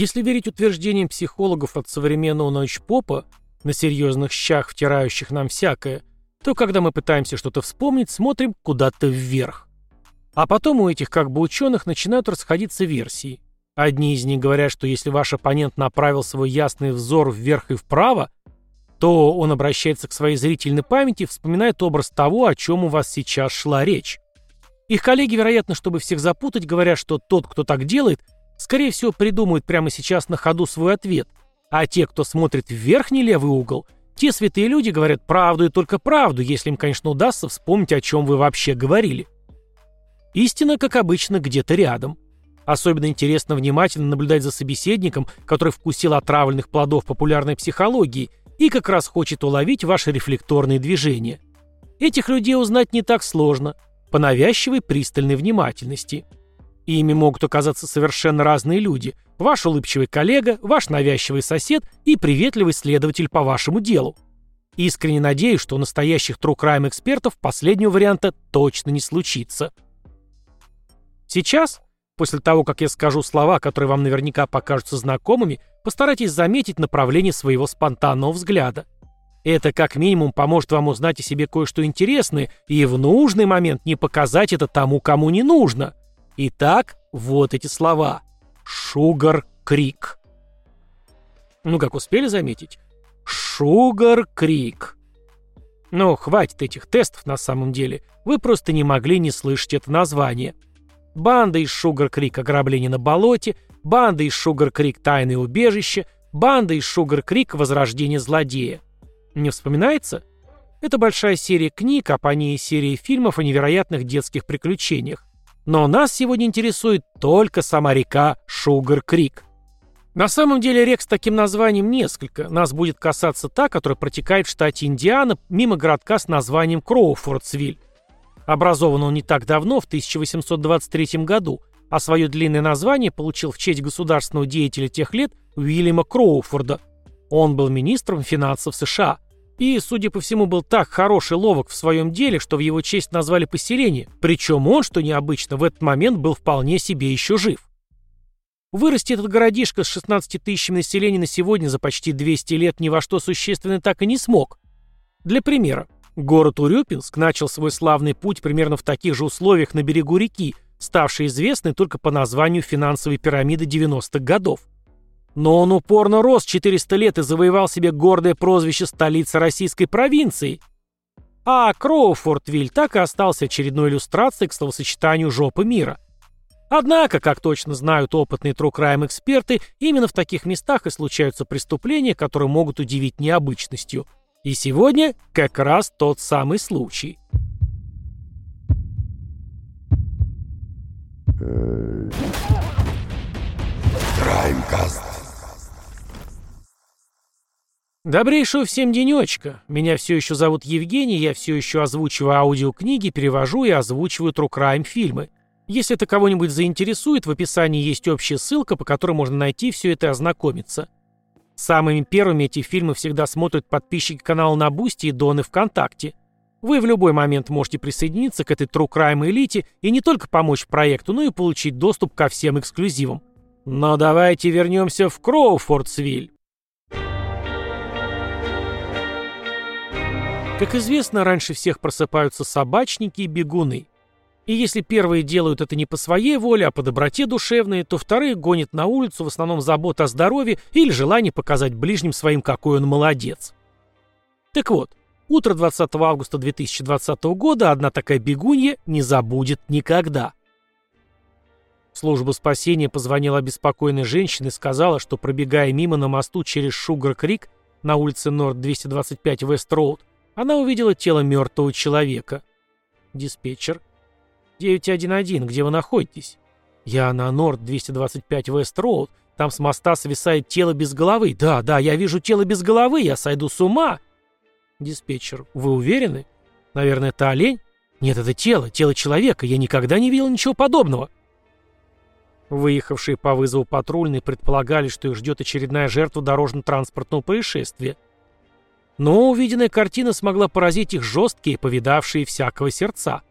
Если верить утверждениям психологов от современного научпопа, на серьезных щах, втирающих нам всякое, то когда мы пытаемся что-то вспомнить, смотрим куда-то вверх. А потом у этих как бы ученых начинают расходиться версии. Одни из них говорят, что если ваш оппонент направил свой ясный взор вверх и вправо, то он обращается к своей зрительной памяти и вспоминает образ того, о чем у вас сейчас шла речь. Их коллеги, вероятно, чтобы всех запутать, говорят, что тот, кто так делает, скорее всего, придумает прямо сейчас на ходу свой ответ, а те, кто смотрит в верхний левый угол, те святые люди говорят правду и только правду, если им, конечно, удастся вспомнить, о чем вы вообще говорили. Истина, как обычно, где-то рядом. Особенно интересно внимательно наблюдать за собеседником, который вкусил отравленных плодов популярной психологии и как раз хочет уловить ваши рефлекторные движения. Этих людей узнать не так сложно, по навязчивой пристальной внимательности. Ими могут оказаться совершенно разные люди. Ваш улыбчивый коллега, ваш навязчивый сосед и приветливый следователь по вашему делу. Искренне надеюсь, что у настоящих true crime экспертов последнего варианта точно не случится. Сейчас, после того, как я скажу слова, которые вам наверняка покажутся знакомыми, постарайтесь заметить направление своего спонтанного взгляда. Это как минимум поможет вам узнать о себе кое-что интересное и в нужный момент не показать это тому, кому не нужно. Итак, вот эти слова. Шугар Крик. Ну, как успели заметить? Шугар Крик. Но хватит этих тестов на самом деле. Вы просто не могли не слышать это название. Банда из Шугар-Крик ограбление на болоте, банда из Шугар-Крик тайное убежище, банда из Шугар-Крик возрождение злодея. Не вспоминается? Это большая серия книг, а по ней серия фильмов о невероятных детских приключениях. Но нас сегодня интересует только сама река Шугар-Крик. На самом деле рек с таким названием несколько. Нас будет касаться та, которая протекает в штате Индиана мимо городка с названием Кроуфордсвиль. Образован он не так давно, в 1823 году, а свое длинное название получил в честь государственного деятеля тех лет Уильяма Кроуфорда. Он был министром финансов США. И, судя по всему, был так хороший ловок в своем деле, что в его честь назвали поселение, причем он, что необычно, в этот момент был вполне себе еще жив. Вырасти этот городишко с 16 тысячами населения на сегодня за почти 200 лет ни во что существенно так и не смог. Для примера, Город Урюпинск начал свой славный путь примерно в таких же условиях на берегу реки, ставшей известной только по названию финансовой пирамиды 90-х годов. Но он упорно рос 400 лет и завоевал себе гордое прозвище столицы российской провинции. А Кроуфордвиль так и остался очередной иллюстрацией к словосочетанию «жопы мира». Однако, как точно знают опытные true crime эксперты, именно в таких местах и случаются преступления, которые могут удивить необычностью – и сегодня как раз тот самый случай. Краймкаст. Добрейшего всем денечка. Меня все еще зовут Евгений, я все еще озвучиваю аудиокниги, перевожу и озвучиваю True Crime фильмы. Если это кого-нибудь заинтересует, в описании есть общая ссылка, по которой можно найти все это и ознакомиться. Самыми первыми эти фильмы всегда смотрят подписчики канала на Бусти и Доны ВКонтакте. Вы в любой момент можете присоединиться к этой True Crime элите и не только помочь проекту, но и получить доступ ко всем эксклюзивам. Но давайте вернемся в Кроуфордсвиль. Как известно, раньше всех просыпаются собачники и бегуны. И если первые делают это не по своей воле, а по доброте душевной, то вторые гонят на улицу в основном забота о здоровье или желание показать ближним своим, какой он молодец. Так вот, утро 20 августа 2020 года одна такая бегунья не забудет никогда. В службу спасения позвонила обеспокоенная женщина и сказала, что пробегая мимо на мосту через Шугар-Крик на улице Норд-225 Вест-Роуд, она увидела тело мертвого человека. Диспетчер 911, где вы находитесь? Я на Норд 225 Вест Роуд. Там с моста свисает тело без головы. Да, да, я вижу тело без головы, я сойду с ума. Диспетчер, вы уверены? Наверное, это олень? Нет, это тело, тело человека. Я никогда не видел ничего подобного. Выехавшие по вызову патрульные предполагали, что их ждет очередная жертва дорожно-транспортного происшествия. Но увиденная картина смогла поразить их жесткие, повидавшие всякого сердца.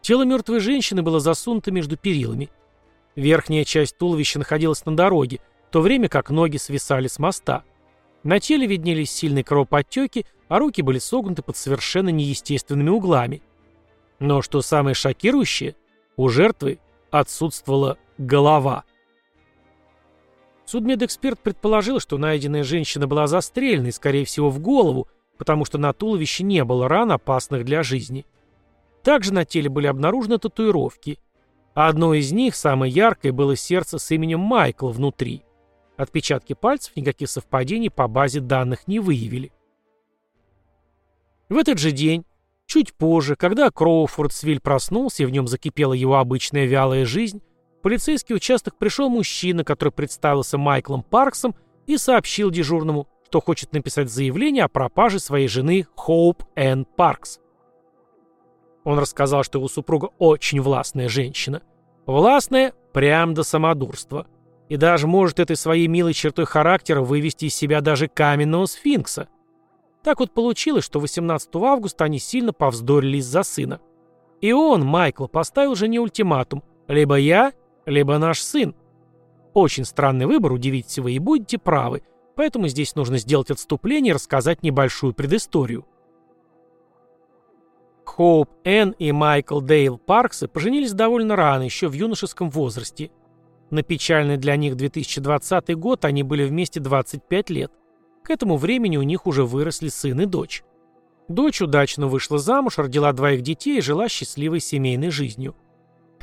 Тело мертвой женщины было засунуто между перилами. Верхняя часть туловища находилась на дороге, в то время как ноги свисали с моста. На теле виднелись сильные кровоподтеки, а руки были согнуты под совершенно неестественными углами. Но что самое шокирующее, у жертвы отсутствовала голова. Судмедэксперт предположил, что найденная женщина была застреленной, скорее всего, в голову, потому что на туловище не было ран, опасных для жизни. Также на теле были обнаружены татуировки. Одной из них, самой яркой, было сердце с именем Майкл внутри. Отпечатки пальцев никаких совпадений по базе данных не выявили. В этот же день, чуть позже, когда Кроуфордсвиль проснулся и в нем закипела его обычная вялая жизнь, полицейский участок пришел мужчина, который представился Майклом Парксом и сообщил дежурному, что хочет написать заявление о пропаже своей жены Хоуп Энн Паркс. Он рассказал, что его супруга очень властная женщина. Властная прям до самодурства. И даже может этой своей милой чертой характера вывести из себя даже каменного сфинкса. Так вот получилось, что 18 августа они сильно повздорили из-за сына. И он, Майкл, поставил жене ультиматум. Либо я, либо наш сын. Очень странный выбор, удивитесь вы, и будете правы. Поэтому здесь нужно сделать отступление и рассказать небольшую предысторию. Хоуп Энн и Майкл Дейл Парксы поженились довольно рано, еще в юношеском возрасте. На печальный для них 2020 год они были вместе 25 лет. К этому времени у них уже выросли сын и дочь. Дочь удачно вышла замуж, родила двоих детей и жила счастливой семейной жизнью.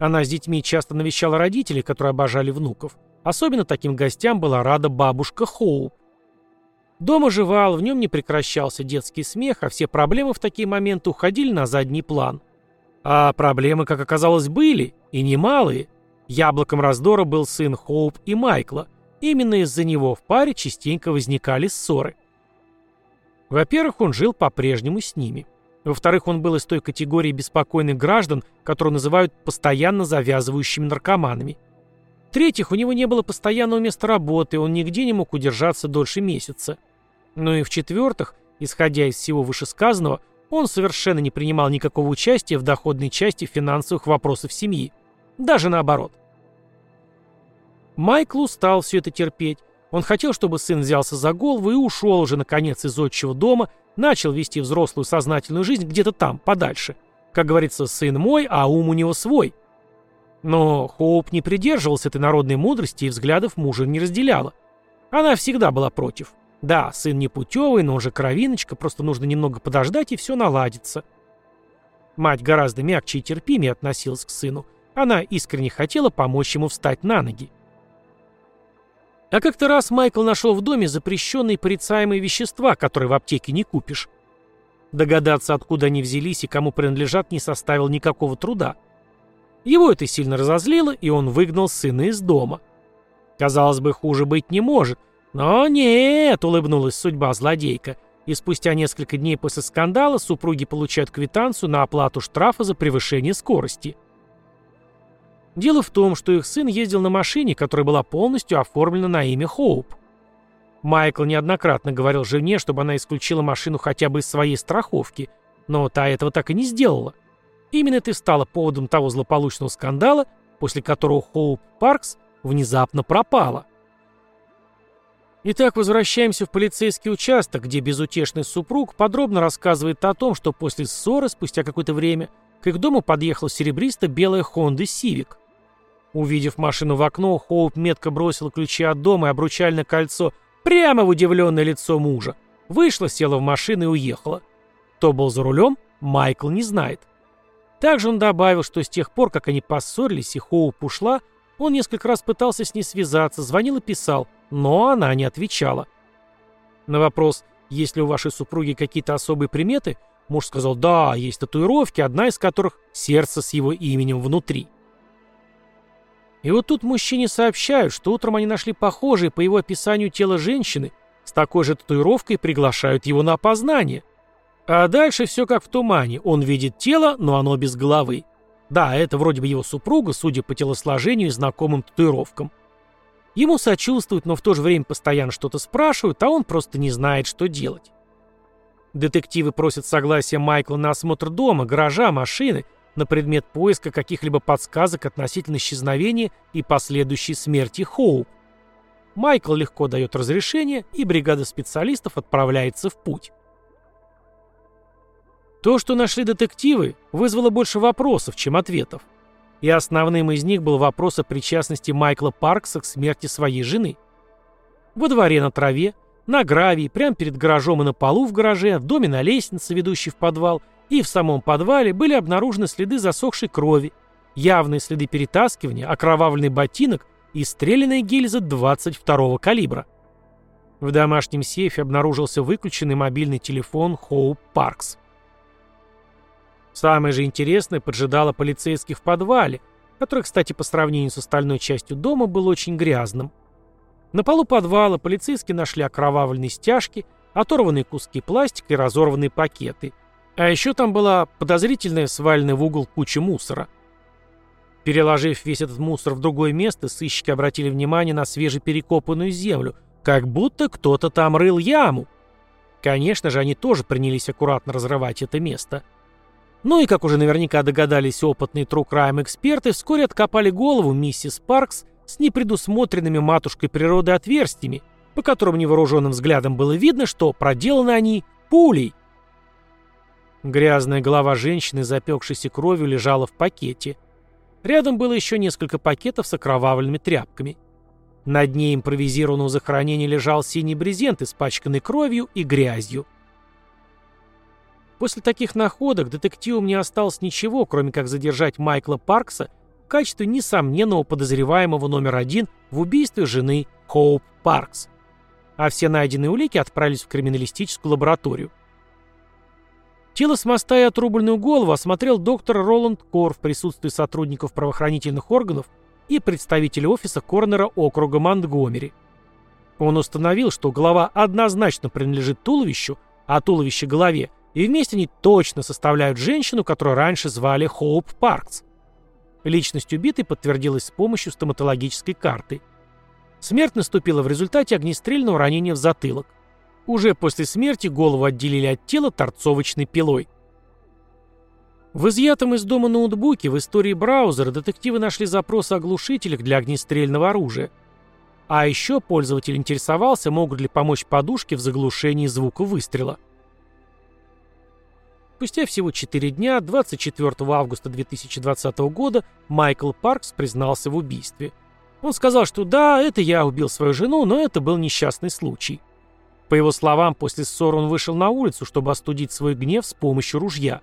Она с детьми часто навещала родителей, которые обожали внуков. Особенно таким гостям была рада бабушка Хоуп. Дом оживал, в нем не прекращался детский смех, а все проблемы в такие моменты уходили на задний план. А проблемы, как оказалось, были, и немалые. Яблоком раздора был сын Хоуп и Майкла. Именно из-за него в паре частенько возникали ссоры. Во-первых, он жил по-прежнему с ними. Во-вторых, он был из той категории беспокойных граждан, которую называют постоянно завязывающими наркоманами. В-третьих, у него не было постоянного места работы, он нигде не мог удержаться дольше месяца. Ну и в-четвертых, исходя из всего вышесказанного, он совершенно не принимал никакого участия в доходной части финансовых вопросов семьи. Даже наоборот. Майкл устал все это терпеть. Он хотел, чтобы сын взялся за голову и ушел уже, наконец, из отчего дома, начал вести взрослую сознательную жизнь где-то там, подальше. Как говорится, сын мой, а ум у него свой. Но Хоуп не придерживался этой народной мудрости и взглядов мужа не разделяла. Она всегда была против. Да, сын не путевый, но он же кровиночка, просто нужно немного подождать, и все наладится. Мать гораздо мягче и терпимее относилась к сыну. Она искренне хотела помочь ему встать на ноги. А как-то раз Майкл нашел в доме запрещенные порицаемые вещества, которые в аптеке не купишь. Догадаться, откуда они взялись и кому принадлежат, не составил никакого труда. Его это сильно разозлило, и он выгнал сына из дома. Казалось бы, хуже быть не может, «Но нет», — улыбнулась судьба злодейка, и спустя несколько дней после скандала супруги получают квитанцию на оплату штрафа за превышение скорости. Дело в том, что их сын ездил на машине, которая была полностью оформлена на имя Хоуп. Майкл неоднократно говорил жене, чтобы она исключила машину хотя бы из своей страховки, но та этого так и не сделала. Именно это и стало поводом того злополучного скандала, после которого Хоуп Паркс внезапно пропала. Итак, возвращаемся в полицейский участок, где безутешный супруг подробно рассказывает о том, что после ссоры, спустя какое-то время, к их дому подъехала серебристо-белая Honda Civic. Увидев машину в окно, Хоуп метко бросил ключи от дома и обручальное кольцо прямо в удивленное лицо мужа. Вышла, села в машину и уехала. Кто был за рулем, Майкл не знает. Также он добавил, что с тех пор, как они поссорились и Хоуп ушла, он несколько раз пытался с ней связаться, звонил и писал – но она не отвечала. На вопрос, есть ли у вашей супруги какие-то особые приметы, муж сказал, да, есть татуировки, одна из которых сердце с его именем внутри. И вот тут мужчине сообщают, что утром они нашли похожее по его описанию тело женщины с такой же татуировкой приглашают его на опознание. А дальше все как в тумане. Он видит тело, но оно без головы. Да, это вроде бы его супруга, судя по телосложению и знакомым татуировкам. Ему сочувствуют, но в то же время постоянно что-то спрашивают, а он просто не знает, что делать. Детективы просят согласия Майкла на осмотр дома, гаража, машины, на предмет поиска каких-либо подсказок относительно исчезновения и последующей смерти Хоуп. Майкл легко дает разрешение, и бригада специалистов отправляется в путь. То, что нашли детективы, вызвало больше вопросов, чем ответов. И основным из них был вопрос о причастности Майкла Паркса к смерти своей жены. Во дворе на траве, на гравии, прямо перед гаражом и на полу в гараже, в доме на лестнице, ведущей в подвал, и в самом подвале были обнаружены следы засохшей крови, явные следы перетаскивания, окровавленный ботинок и стрелянная гильза 22-го калибра. В домашнем сейфе обнаружился выключенный мобильный телефон Хоуп Паркс. Самое же интересное поджидало полицейских в подвале, который, кстати, по сравнению с остальной частью дома был очень грязным. На полу подвала полицейские нашли окровавленные стяжки, оторванные куски пластика и разорванные пакеты. А еще там была подозрительная сваленная в угол куча мусора. Переложив весь этот мусор в другое место, сыщики обратили внимание на свежеперекопанную землю, как будто кто-то там рыл яму. Конечно же, они тоже принялись аккуратно разрывать это место – ну и, как уже наверняка догадались опытные тру-крайм эксперты, вскоре откопали голову миссис Паркс с непредусмотренными матушкой природы отверстиями, по которым невооруженным взглядом было видно, что проделаны они пулей. Грязная голова женщины, запекшейся кровью, лежала в пакете. Рядом было еще несколько пакетов с окровавленными тряпками. На дне импровизированного захоронения лежал синий брезент, испачканный кровью и грязью. После таких находок детективам не осталось ничего, кроме как задержать Майкла Паркса в качестве несомненного подозреваемого номер один в убийстве жены Хоуп Паркс. А все найденные улики отправились в криминалистическую лабораторию. Тело с моста и отрубленную голову осмотрел доктор Роланд Кор в присутствии сотрудников правоохранительных органов и представителя офиса коронера округа Монтгомери. Он установил, что голова однозначно принадлежит туловищу, а туловище – голове – и вместе они точно составляют женщину, которую раньше звали Хоуп Паркс. Личность убитой подтвердилась с помощью стоматологической карты. Смерть наступила в результате огнестрельного ранения в затылок. Уже после смерти голову отделили от тела торцовочной пилой. В изъятом из дома ноутбуке в истории браузера детективы нашли запрос о глушителях для огнестрельного оружия. А еще пользователь интересовался, могут ли помочь подушки в заглушении звука выстрела. Спустя всего 4 дня, 24 августа 2020 года, Майкл Паркс признался в убийстве. Он сказал, что да, это я убил свою жену, но это был несчастный случай. По его словам, после ссоры он вышел на улицу, чтобы остудить свой гнев с помощью ружья.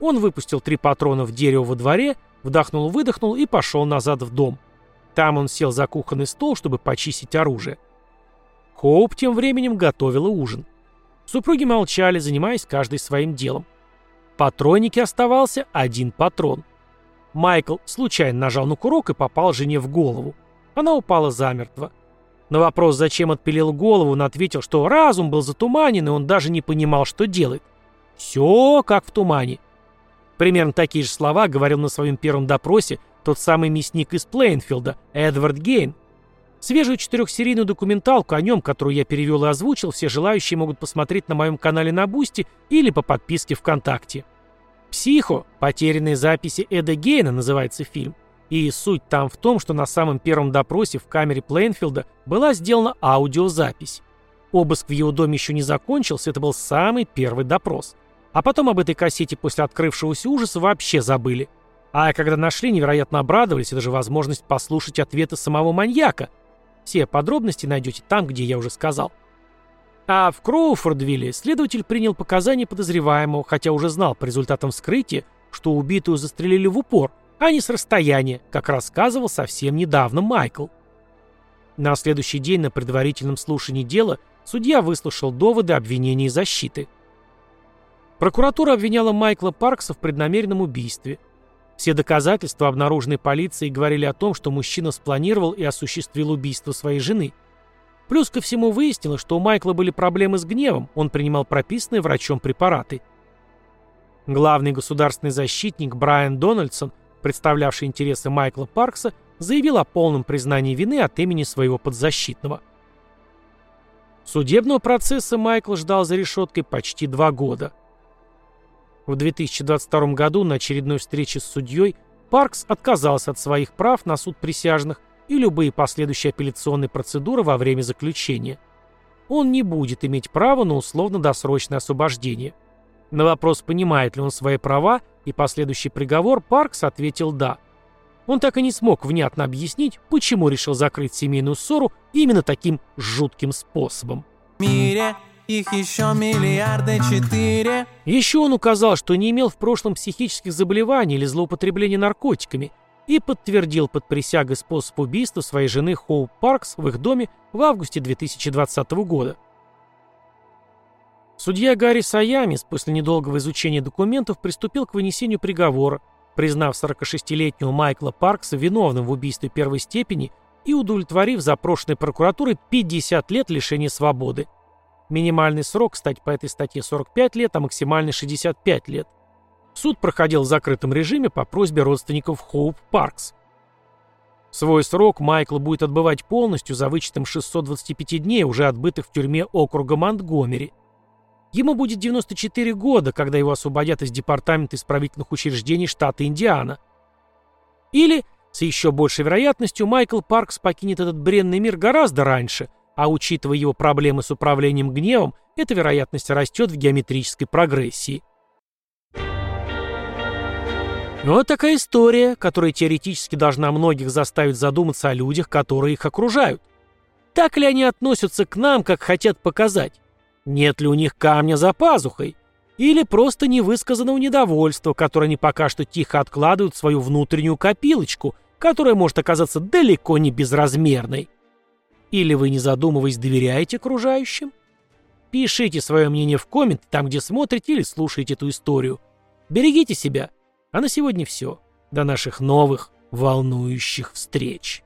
Он выпустил три патрона в дерево во дворе, вдохнул-выдохнул и пошел назад в дом. Там он сел за кухонный стол, чтобы почистить оружие. Хоуп тем временем готовила ужин. Супруги молчали, занимаясь каждый своим делом. В патроннике оставался один патрон. Майкл случайно нажал на курок и попал жене в голову. Она упала замертво. На вопрос, зачем отпилил голову, он ответил, что разум был затуманен, и он даже не понимал, что делает. Все как в тумане. Примерно такие же слова говорил на своем первом допросе тот самый мясник из Плейнфилда, Эдвард Гейн, Свежую четырехсерийную документалку о нем, которую я перевел и озвучил, все желающие могут посмотреть на моем канале на Бусти или по подписке ВКонтакте. «Психо. Потерянные записи Эда Гейна» называется фильм. И суть там в том, что на самом первом допросе в камере Плейнфилда была сделана аудиозапись. Обыск в его доме еще не закончился, это был самый первый допрос. А потом об этой кассете после открывшегося ужаса вообще забыли. А когда нашли, невероятно обрадовались, и даже возможность послушать ответы самого маньяка – все подробности найдете там, где я уже сказал. А в Кроуфордвилле следователь принял показания подозреваемого, хотя уже знал по результатам вскрытия, что убитую застрелили в упор, а не с расстояния, как рассказывал совсем недавно Майкл. На следующий день на предварительном слушании дела судья выслушал доводы обвинения и защиты. Прокуратура обвиняла Майкла Паркса в преднамеренном убийстве – все доказательства, обнаруженные полицией, говорили о том, что мужчина спланировал и осуществил убийство своей жены. Плюс ко всему выяснилось, что у Майкла были проблемы с гневом, он принимал прописанные врачом препараты. Главный государственный защитник Брайан Дональдсон, представлявший интересы Майкла Паркса, заявил о полном признании вины от имени своего подзащитного. Судебного процесса Майкл ждал за решеткой почти два года. В 2022 году на очередной встрече с судьей Паркс отказался от своих прав на суд присяжных и любые последующие апелляционные процедуры во время заключения. Он не будет иметь права на условно-досрочное освобождение. На вопрос, понимает ли он свои права и последующий приговор, Паркс ответил «да». Он так и не смог внятно объяснить, почему решил закрыть семейную ссору именно таким жутким способом. мире их еще миллиарды четыре. Еще он указал, что не имел в прошлом психических заболеваний или злоупотребления наркотиками и подтвердил под присягой способ убийства своей жены Хоуп Паркс в их доме в августе 2020 года. Судья Гарри Саямис после недолгого изучения документов приступил к вынесению приговора, признав 46-летнего Майкла Паркса виновным в убийстве первой степени и удовлетворив запрошенной прокуратурой 50 лет лишения свободы. Минимальный срок, кстати, по этой статье 45 лет, а максимальный 65 лет. Суд проходил в закрытом режиме по просьбе родственников Хоуп Паркс. Свой срок Майкл будет отбывать полностью за вычетом 625 дней, уже отбытых в тюрьме округа Монтгомери. Ему будет 94 года, когда его освободят из Департамента исправительных учреждений штата Индиана. Или, с еще большей вероятностью, Майкл Паркс покинет этот бренный мир гораздо раньше – а учитывая его проблемы с управлением гневом, эта вероятность растет в геометрической прогрессии. Вот такая история, которая теоретически должна многих заставить задуматься о людях, которые их окружают. Так ли они относятся к нам, как хотят показать? Нет ли у них камня за пазухой? Или просто невысказанного недовольства, которое они пока что тихо откладывают в свою внутреннюю копилочку, которая может оказаться далеко не безразмерной? Или вы, не задумываясь, доверяете окружающим? Пишите свое мнение в коммент, там, где смотрите или слушаете эту историю. Берегите себя. А на сегодня все. До наших новых волнующих встреч.